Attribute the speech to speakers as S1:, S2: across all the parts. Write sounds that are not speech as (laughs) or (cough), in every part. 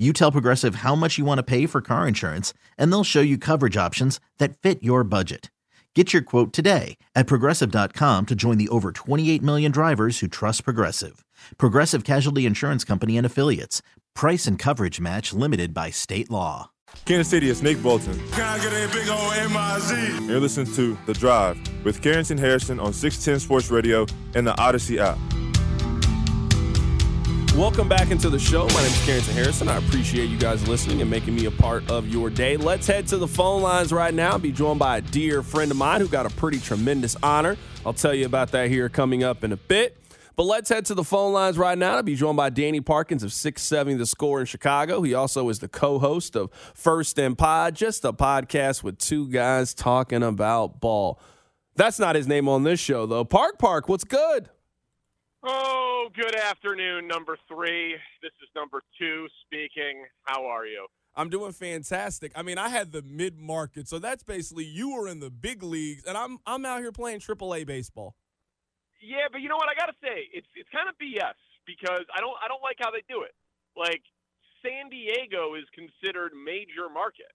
S1: you tell Progressive how much you want to pay for car insurance, and they'll show you coverage options that fit your budget. Get your quote today at progressive.com to join the over 28 million drivers who trust Progressive. Progressive Casualty Insurance Company and Affiliates. Price and coverage match limited by state law.
S2: Kansas City, it's Nick Bolton.
S3: Can I get a big old M-I-Z?
S2: You're listening to The Drive with Carrington Harrison on 610 Sports Radio and the Audacy app.
S4: Welcome back into the show. My name is Carrington Harrison. I appreciate you guys listening and making me a part of your day. Let's head to the phone lines right now. I'll be joined by a dear friend of mine who got a pretty tremendous honor. I'll tell you about that here coming up in a bit. But let's head to the phone lines right now. I'll be joined by Danny Parkins of 670 The Score in Chicago. He also is the co host of First and Pod, just a podcast with two guys talking about ball. That's not his name on this show, though. Park Park, what's good?
S5: Oh, good afternoon, number three. This is number two speaking. How are you?
S4: I'm doing fantastic. I mean, I had the mid market, so that's basically you were in the big leagues, and I'm I'm out here playing AAA baseball.
S5: Yeah, but you know what? I gotta say, it's it's kind of BS because I don't I don't like how they do it. Like San Diego is considered major market.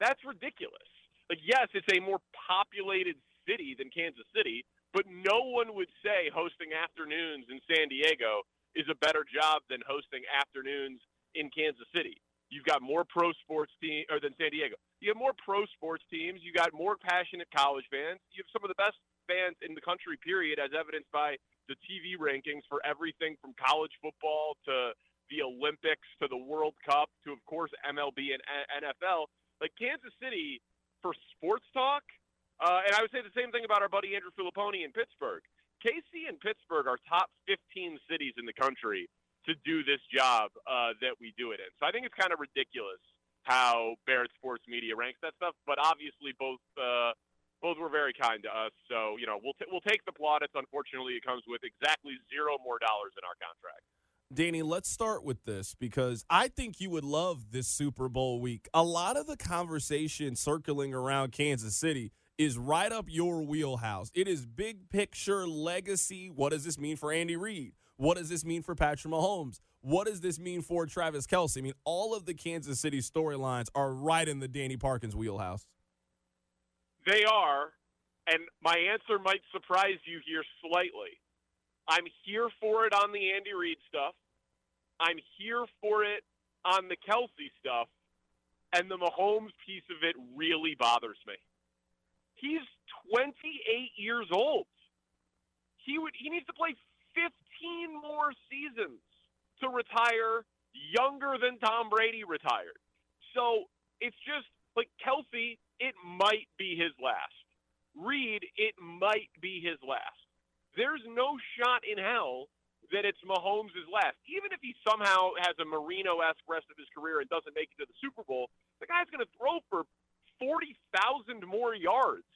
S5: That's ridiculous. Like, yes, it's a more populated city than Kansas City, but no one would say hosting afternoons in San Diego is a better job than hosting afternoons in Kansas City. You've got more pro sports team or than San Diego. You have more pro sports teams. You got more passionate college fans. You have some of the best fans in the country, period, as evidenced by the TV rankings for everything from college football to the Olympics to the World Cup to, of course, MLB and NFL. Like Kansas City for sports talk uh, and I would say the same thing about our buddy Andrew Fillipponi in Pittsburgh. KC and Pittsburgh are top 15 cities in the country to do this job uh, that we do it in. So I think it's kind of ridiculous how Barrett Sports Media ranks that stuff. But obviously, both uh, both were very kind to us. So you know, we'll t- we'll take the plaudits. Unfortunately, it comes with exactly zero more dollars in our contract.
S4: Danny, let's start with this because I think you would love this Super Bowl week. A lot of the conversation circling around Kansas City is right up your wheelhouse. It is big picture legacy. What does this mean for Andy Reid? What does this mean for Patrick Mahomes? What does this mean for Travis Kelce? I mean, all of the Kansas City storylines are right in the Danny Parkins wheelhouse.
S5: They are, and my answer might surprise you here slightly. I'm here for it on the Andy Reid stuff. I'm here for it on the Kelce stuff, and the Mahomes piece of it really bothers me. He's 28 years old. He would he needs to play 15 more seasons to retire younger than Tom Brady retired. So it's just like Kelce, it might be his last. Reid, it might be his last. There's no shot in hell that it's Mahomes' last. Even if he somehow has a Marino esque rest of his career and doesn't make it to the Super Bowl, the guy's going to throw for 40,000 more yards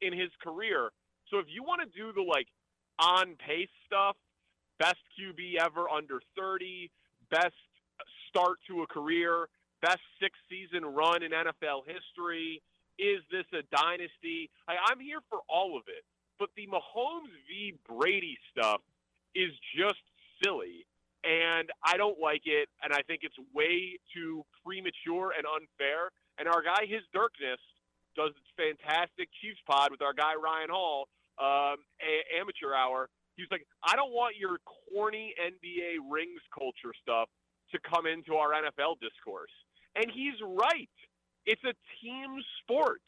S5: in his career. So if you want to do the like on pace stuff, best QB ever under 30, best start to a career, best six season run in NFL history, is this a dynasty? I, I'm here for all of it. But the Mahomes v. Brady stuff is just silly. And I don't like it. And I think it's way too premature and unfair. And our guy, his Dirkness, does its fantastic Chiefs pod with our guy Ryan Hall, um, a- amateur hour. He's like, I don't want your corny NBA rings culture stuff to come into our NFL discourse. And he's right. It's a team sport.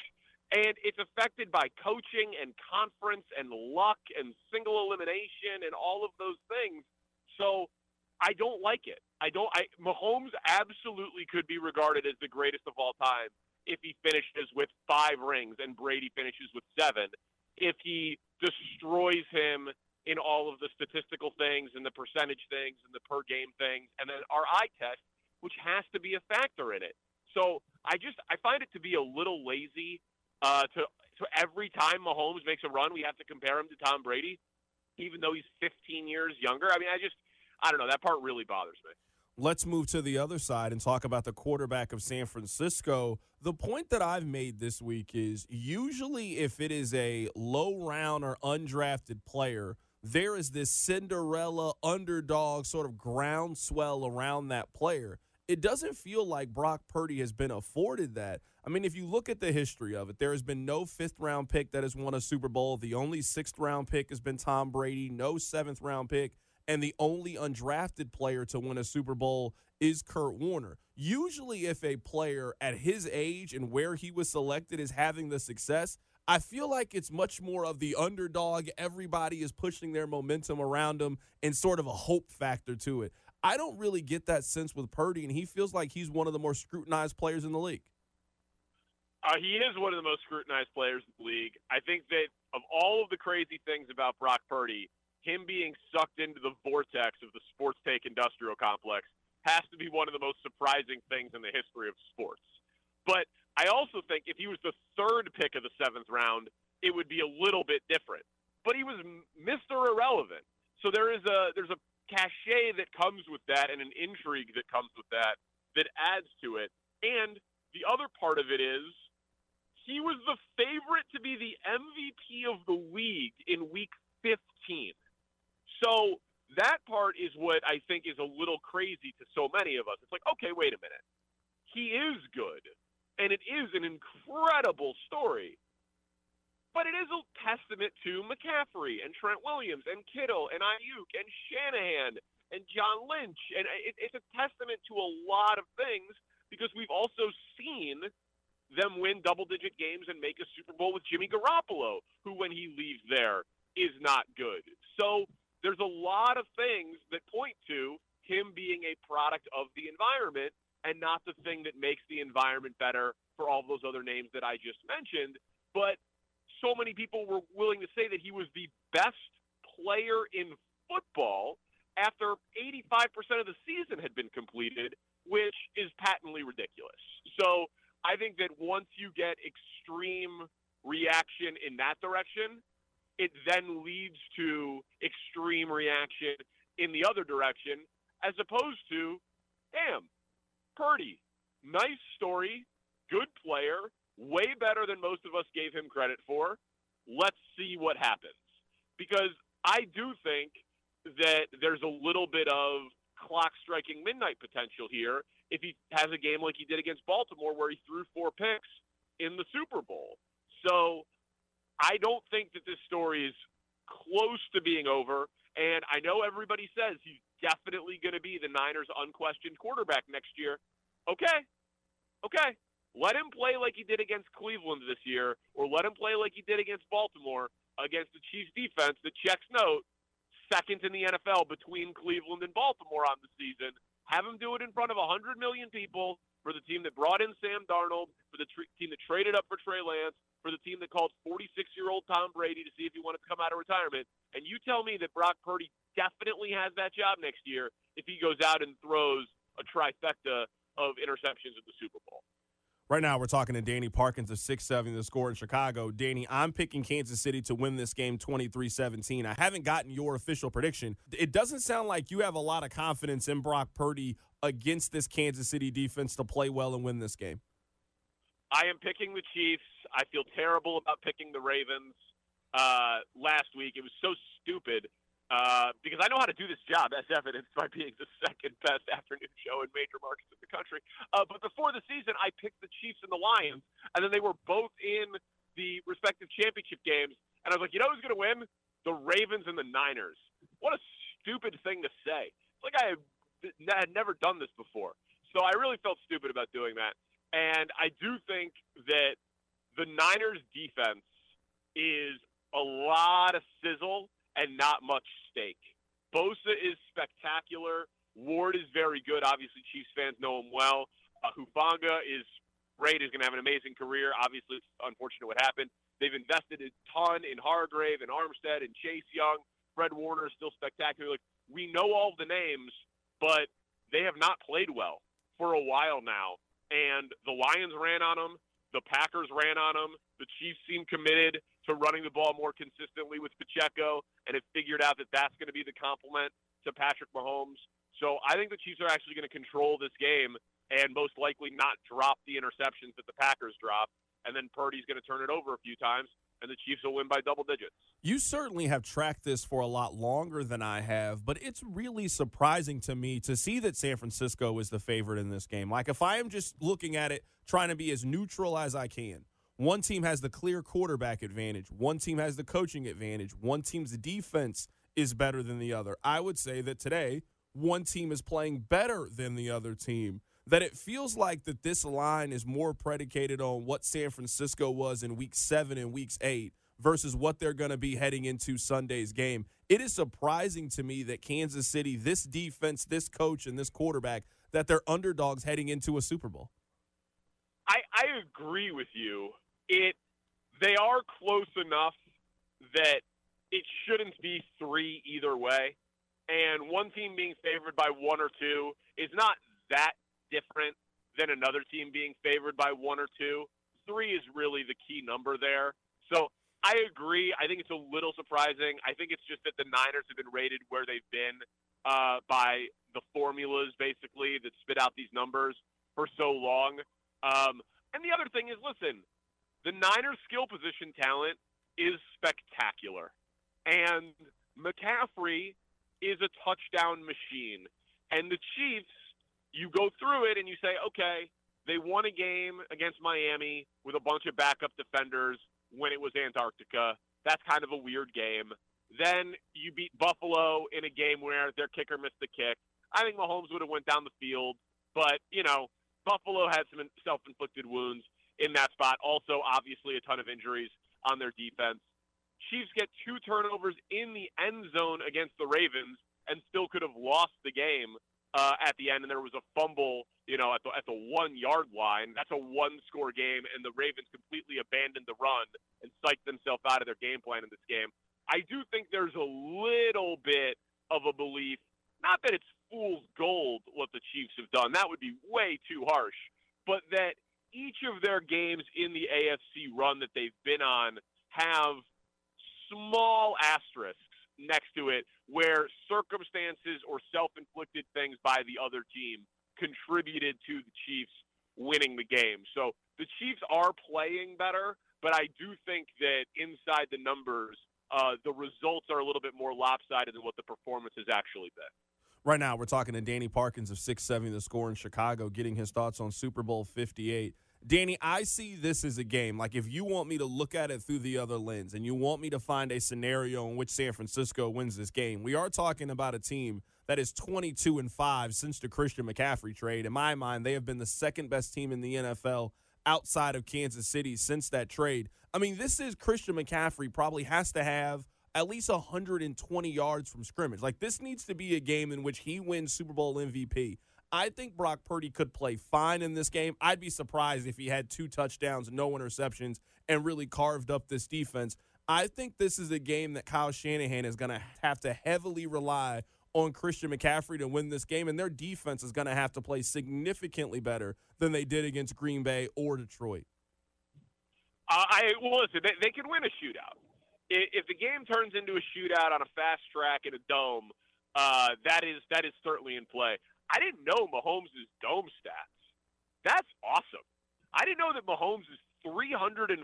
S5: And it's affected by coaching and conference and luck and single elimination and all of those things. So I don't like it. I don't. I Mahomes absolutely could be regarded as the greatest of all time if he finishes with five rings and Brady finishes with seven. If he destroys him in all of the statistical things and the percentage things and the per game things, and then our eye test, which has to be a factor in it. So I just I find it to be a little lazy uh, to to every time Mahomes makes a run, we have to compare him to Tom Brady, even though he's 15 years younger. I mean, I just I don't know that part really bothers me.
S4: Let's move to the other side and talk about the quarterback of San Francisco. The point that I've made this week is usually if it is a low round or undrafted player, there is this Cinderella underdog sort of groundswell around that player. It doesn't feel like Brock Purdy has been afforded that. I mean, if you look at the history of it, there has been no fifth round pick that has won a Super Bowl. The only sixth round pick has been Tom Brady, no seventh round pick and the only undrafted player to win a Super Bowl is Kurt Warner. Usually, if a player at his age and where he was selected is having the success, I feel like it's much more of the underdog. Everybody is pushing their momentum around him and sort of a hope factor to it. I don't really get that sense with Purdy, and he feels like he's one of the more scrutinized players in the league.
S5: Uh, he is one of the most scrutinized players in the league. I think that of all of the crazy things about Brock Purdy, him being sucked into the vortex of the sports take industrial complex has to be one of the most surprising things in the history of sports. But I also think if he was the third pick of the seventh round, it would be a little bit different. But he was Mr. Irrelevant. So there is a there's a cachet that comes with that and an intrigue that comes with that that adds to it. And the other part of it is he was the favorite to be the MVP of the league in week 15. So that part is what I think is a little crazy to so many of us. It's like, okay, wait a minute. He is good, and it is an incredible story. But it is a testament to McCaffrey and Trent Williams and Kittle and Aiyuk and Shanahan and John Lynch. And it, it's a testament to a lot of things because we've also seen them win double digit games and make a Super Bowl with Jimmy Garoppolo, who, when he leaves there, is not good. So there's a lot of things that point to him being a product of the environment and not the thing that makes the environment better for all those other names that I just mentioned. But so many people were willing to say that he was the best player in football after 85% of the season had been completed, which is patently ridiculous. So I think that once you get extreme reaction in that direction, it then leads to extreme reaction in the other direction, as opposed to, damn, Purdy, nice story, good player, way better than most of us gave him credit for. Let's see what happens. Because I do think that there's a little bit of clock striking midnight potential here if he has a game like he did against Baltimore where he threw four picks in the Super Bowl. So I don't think that this story is close to being over. And I know everybody says he's definitely going to be the Niners' unquestioned quarterback next year. Okay. Okay. Let him play like he did against Cleveland this year, or let him play like he did against Baltimore against the Chiefs defense that checks note second in the NFL between Cleveland and Baltimore on the season. Have him do it in front of 100 million people for the team that brought in Sam Darnold, for the tr- team that traded up for Trey Lance, for the team that called 46 year old Tom Brady to see if he wanted to come out of retirement. And you tell me that Brock Purdy definitely has that job next year if he goes out and throws a trifecta of interceptions at the Super Bowl.
S4: Right now, we're talking to Danny Parkins of 6 7, the score in Chicago. Danny, I'm picking Kansas City to win this game 23 17. I haven't gotten your official prediction. It doesn't sound like you have a lot of confidence in Brock Purdy against this Kansas City defense to play well and win this game.
S5: I am picking the Chiefs. I feel terrible about picking the Ravens uh, last week. It was so stupid uh, because I know how to do this job, as evidenced by being the second best (laughs) afternoon show in major markets in the country. Uh, but before the season, I picked the Chiefs and the Lions, and then they were both in the respective championship games. And I was like, you know who's going to win? The Ravens and the Niners. What a stupid thing to say. It's like I had never done this before. So I really felt stupid about doing that. And I do think that the Niners defense is a lot of sizzle and not much steak. Bosa is spectacular. Ward is very good. Obviously, Chiefs fans know him well. Uh, Hufanga is great. He's going to have an amazing career. Obviously, it's unfortunate what happened. They've invested a ton in Hargrave and Armstead and Chase Young. Fred Warner is still spectacular. Like we know all the names, but they have not played well for a while now. And the Lions ran on them. The Packers ran on them. The Chiefs seem committed to running the ball more consistently with Pacheco and have figured out that that's going to be the complement to Patrick Mahomes. So I think the Chiefs are actually going to control this game and most likely not drop the interceptions that the Packers dropped. And then Purdy's going to turn it over a few times, and the Chiefs will win by double digits.
S4: You certainly have tracked this for a lot longer than I have, but it's really surprising to me to see that San Francisco is the favorite in this game. Like, if I am just looking at it, trying to be as neutral as I can, one team has the clear quarterback advantage, one team has the coaching advantage, one team's defense is better than the other. I would say that today, one team is playing better than the other team that it feels like that this line is more predicated on what San Francisco was in week 7 and weeks 8 versus what they're going to be heading into Sunday's game. It is surprising to me that Kansas City, this defense, this coach and this quarterback that they're underdogs heading into a Super Bowl.
S5: I, I agree with you. It they are close enough that it shouldn't be three either way. And one team being favored by one or two is not that different than another team being favored by one or two. Three is really the key number there. So I agree. I think it's a little surprising. I think it's just that the Niners have been rated where they've been uh, by the formulas, basically, that spit out these numbers for so long. Um, and the other thing is, listen, the Niners' skill position talent is spectacular. And McCaffrey is a touchdown machine. And the Chiefs you go through it and you say, okay, they won a game against Miami with a bunch of backup defenders when it was Antarctica. That's kind of a weird game. Then you beat Buffalo in a game where their kicker missed the kick. I think Mahomes would have went down the field, but you know, Buffalo had some self-inflicted wounds in that spot. Also, obviously, a ton of injuries on their defense. Chiefs get two turnovers in the end zone against the Ravens and still could have lost the game uh, at the end, and there was a fumble, you know, at the at the one yard line. That's a one score game, and the Ravens completely abandoned the run and psyched themselves out of their game plan in this game. I do think there's a little bit of a belief, not that it's fool's gold what the Chiefs have done. That would be way too harsh, but that each of their games in the AFC run that they've been on have small asterisks next to it where circumstances or self inflicted things by the other team contributed to the Chiefs winning the game. So the Chiefs are playing better, but I do think that inside the numbers, uh, the results are a little bit more lopsided than what the performance has actually been.
S4: Right now, we're talking to Danny Parkins of 670 The Score in Chicago, getting his thoughts on Super Bowl 58. Danny, I see this as a game. Like, if you want me to look at it through the other lens and you want me to find a scenario in which San Francisco wins this game, we are talking about a team that is 22 and 5 since the Christian McCaffrey trade. In my mind, they have been the second best team in the NFL outside of Kansas City since that trade. I mean, this is Christian McCaffrey probably has to have at least 120 yards from scrimmage. Like, this needs to be a game in which he wins Super Bowl MVP. I think Brock Purdy could play fine in this game. I'd be surprised if he had two touchdowns, no interceptions, and really carved up this defense. I think this is a game that Kyle Shanahan is going to have to heavily rely on Christian McCaffrey to win this game, and their defense is going to have to play significantly better than they did against Green Bay or Detroit.
S5: Uh, I well, listen, they, they can win a shootout. If, if the game turns into a shootout on a fast track in a dome, uh, that is that is certainly in play. I didn't know Mahomes' dome stats. That's awesome. I didn't know that Mahomes is 340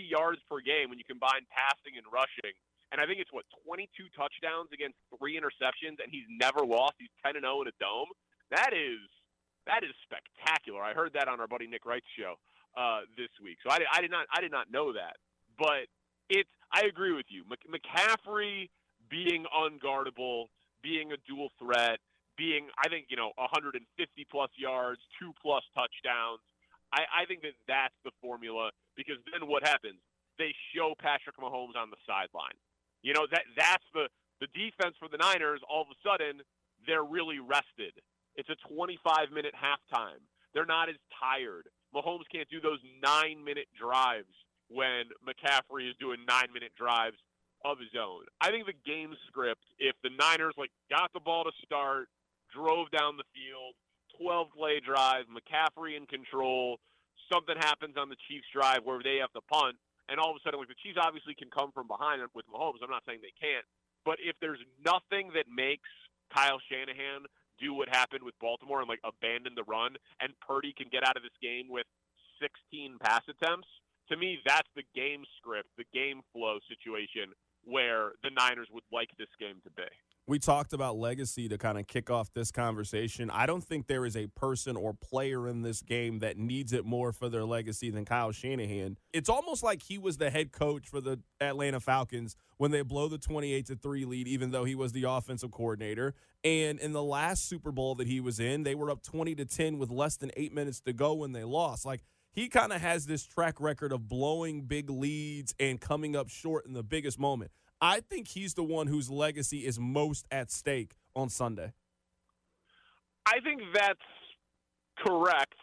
S5: yards per game when you combine passing and rushing. And I think it's what 22 touchdowns against three interceptions, and he's never lost. He's 10 and 0 in a dome. That is that is spectacular. I heard that on our buddy Nick Wright's show uh, this week. So I, I did not I did not know that. But it's I agree with you. McCaffrey being unguardable, being a dual threat, being, I think, you know, 150 plus yards, two plus touchdowns. I, I think that that's the formula because then what happens? They show Patrick Mahomes on the sideline. You know that that's the the defense for the Niners. All of a sudden, they're really rested. It's a 25 minute halftime. They're not as tired. Mahomes can't do those nine minute drives when McCaffrey is doing nine minute drives of his own. I think the game script, if the Niners like got the ball to start, drove down the field, 12 play drive, McCaffrey in control, something happens on the Chiefs drive where they have to punt, and all of a sudden, like the Chiefs obviously can come from behind with Mahomes. I'm not saying they can't, but if there's nothing that makes Kyle Shanahan do what happened with Baltimore and like abandon the run, and Purdy can get out of this game with 16 pass attempts, to me, that's the game script, the game flow situation where the Niners would like this game to be.
S4: We talked about legacy to kind of kick off this conversation. I don't think there is a person or player in this game that needs it more for their legacy than Kyle Shanahan. It's almost like he was the head coach for the Atlanta Falcons when they blow the 28 to 3 lead even though he was the offensive coordinator. And in the last Super Bowl that he was in, they were up 20 to 10 with less than 8 minutes to go when they lost. Like he kind of has this track record of blowing big leads and coming up short in the biggest moment. I think he's the one whose legacy is most at stake on Sunday.
S5: I think that's correct.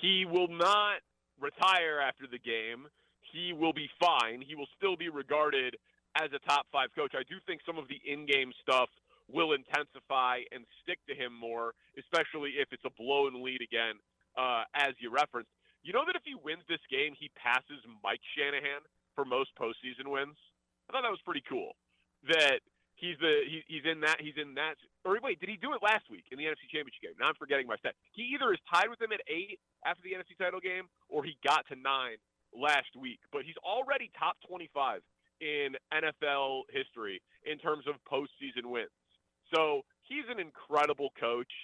S5: He will not retire after the game. He will be fine. He will still be regarded as a top five coach. I do think some of the in game stuff will intensify and stick to him more, especially if it's a blown lead again, uh, as you referenced. You know that if he wins this game, he passes Mike Shanahan for most postseason wins? I thought that was pretty cool. That he's the he, he's in that he's in that. Or wait, did he do it last week in the NFC Championship game? Now I'm forgetting my stat. He either is tied with him at eight after the NFC title game, or he got to nine last week. But he's already top 25 in NFL history in terms of postseason wins. So he's an incredible coach.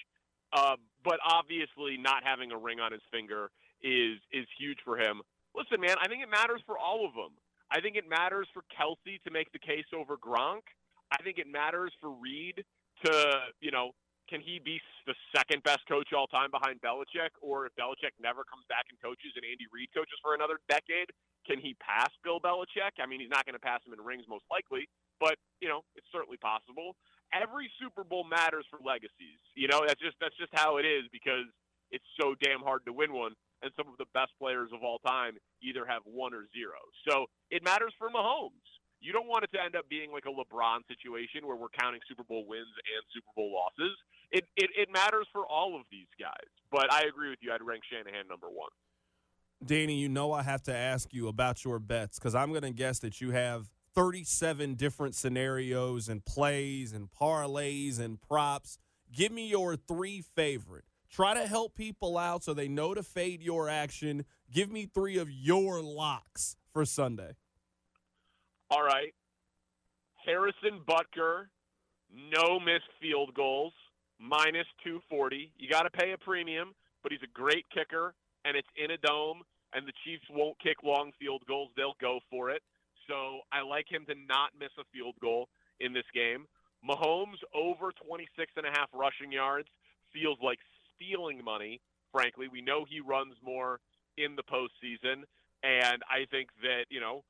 S5: Uh, but obviously, not having a ring on his finger is is huge for him. Listen, man, I think it matters for all of them. I think it matters for Kelce to make the case over Gronk. I think it matters for Reid to, you know, can he be the second best coach all time behind Belichick? Or if Belichick never comes back and coaches and Andy Reid coaches for another decade, can he pass Bill Belichick? I mean, he's not going to pass him in rings most likely, but, you know, it's certainly possible. Every Super Bowl matters for legacies. You know, that's just that's just how it is because it's so damn hard to win one and some of the best players of all time either have one or zero. So it matters for Mahomes. You don't want it to end up being like a LeBron situation where we're counting Super Bowl wins and Super Bowl losses. It, it, it matters for all of these guys. But I agree with you. I'd rank Shanahan number one.
S4: Danny, you know I have to ask you about your bets because I'm going to guess that you have 37 different scenarios and plays and parlays and props. Give me your three favorite. Try to help people out so they know to fade your action. Give me three of your locks for Sunday.
S5: All right. Harrison Butker, no missed field goals, minus 240. You got to pay a premium, but he's a great kicker, and it's in a dome, and the Chiefs won't kick long field goals. They'll go for it. So I like him to not miss a field goal in this game. Mahomes over 26 and a half rushing yards feels like stealing money. Frankly, we know he runs more in the postseason, and I think that you know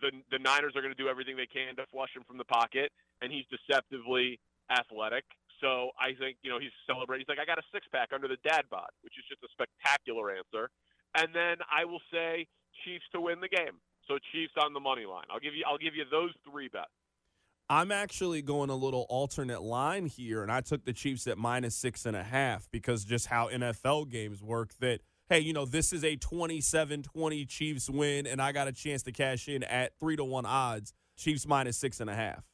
S5: the the Niners are going to do everything they can to flush him from the pocket, and he's deceptively athletic. So I think you know he's celebrating. He's like, I got a six pack under the dad bod, which is just a spectacular answer. And then I will say Chiefs to win the game. So Chiefs on the money line. I'll give you I'll give you those three bets.
S4: I'm actually going a little alternate line here, and I took the Chiefs at minus six and a half because just how NFL games work. That, hey, you know, this is a 27 20 Chiefs win, and I got a chance to cash in at three to one odds. Chiefs minus six and a half.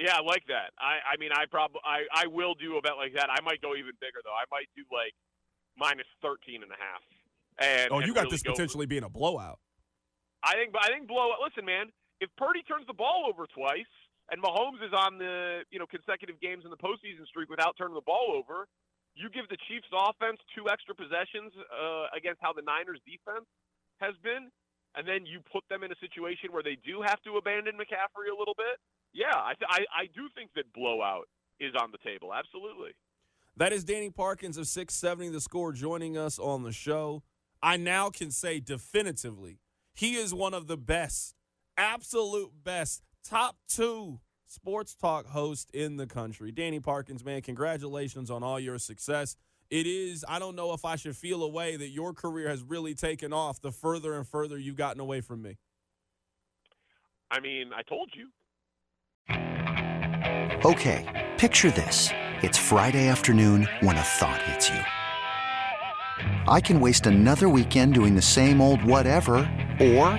S5: Yeah, I like that. I, I mean, I probably, I, I will do a bet like that. I might go even bigger though. I might do like minus 13 and a half. And,
S4: oh, you
S5: and
S4: got
S5: really
S4: this
S5: go-
S4: potentially being a blowout.
S5: I think, I think blow. Listen, man, if Purdy turns the ball over twice and Mahomes is on the you know consecutive games in the postseason streak without turning the ball over, you give the Chiefs offense two extra possessions uh, against how the Niners defense has been, and then you put them in a situation where they do have to abandon McCaffrey a little bit. Yeah, I th- I, I do think that blowout is on the table. Absolutely.
S4: That is Danny Parkins of 670 The Score joining us on the show. I now can say definitively he is one of the best, absolute best, top two sports talk host in the country. Danny Parkins, man, congratulations on all your success. It is, I don't know if I should feel a way that your career has really taken off the further and further you've gotten away from me.
S5: I mean, I told you.
S6: Okay, picture this. It's Friday afternoon when a thought hits you. I can waste another weekend doing the same old whatever, or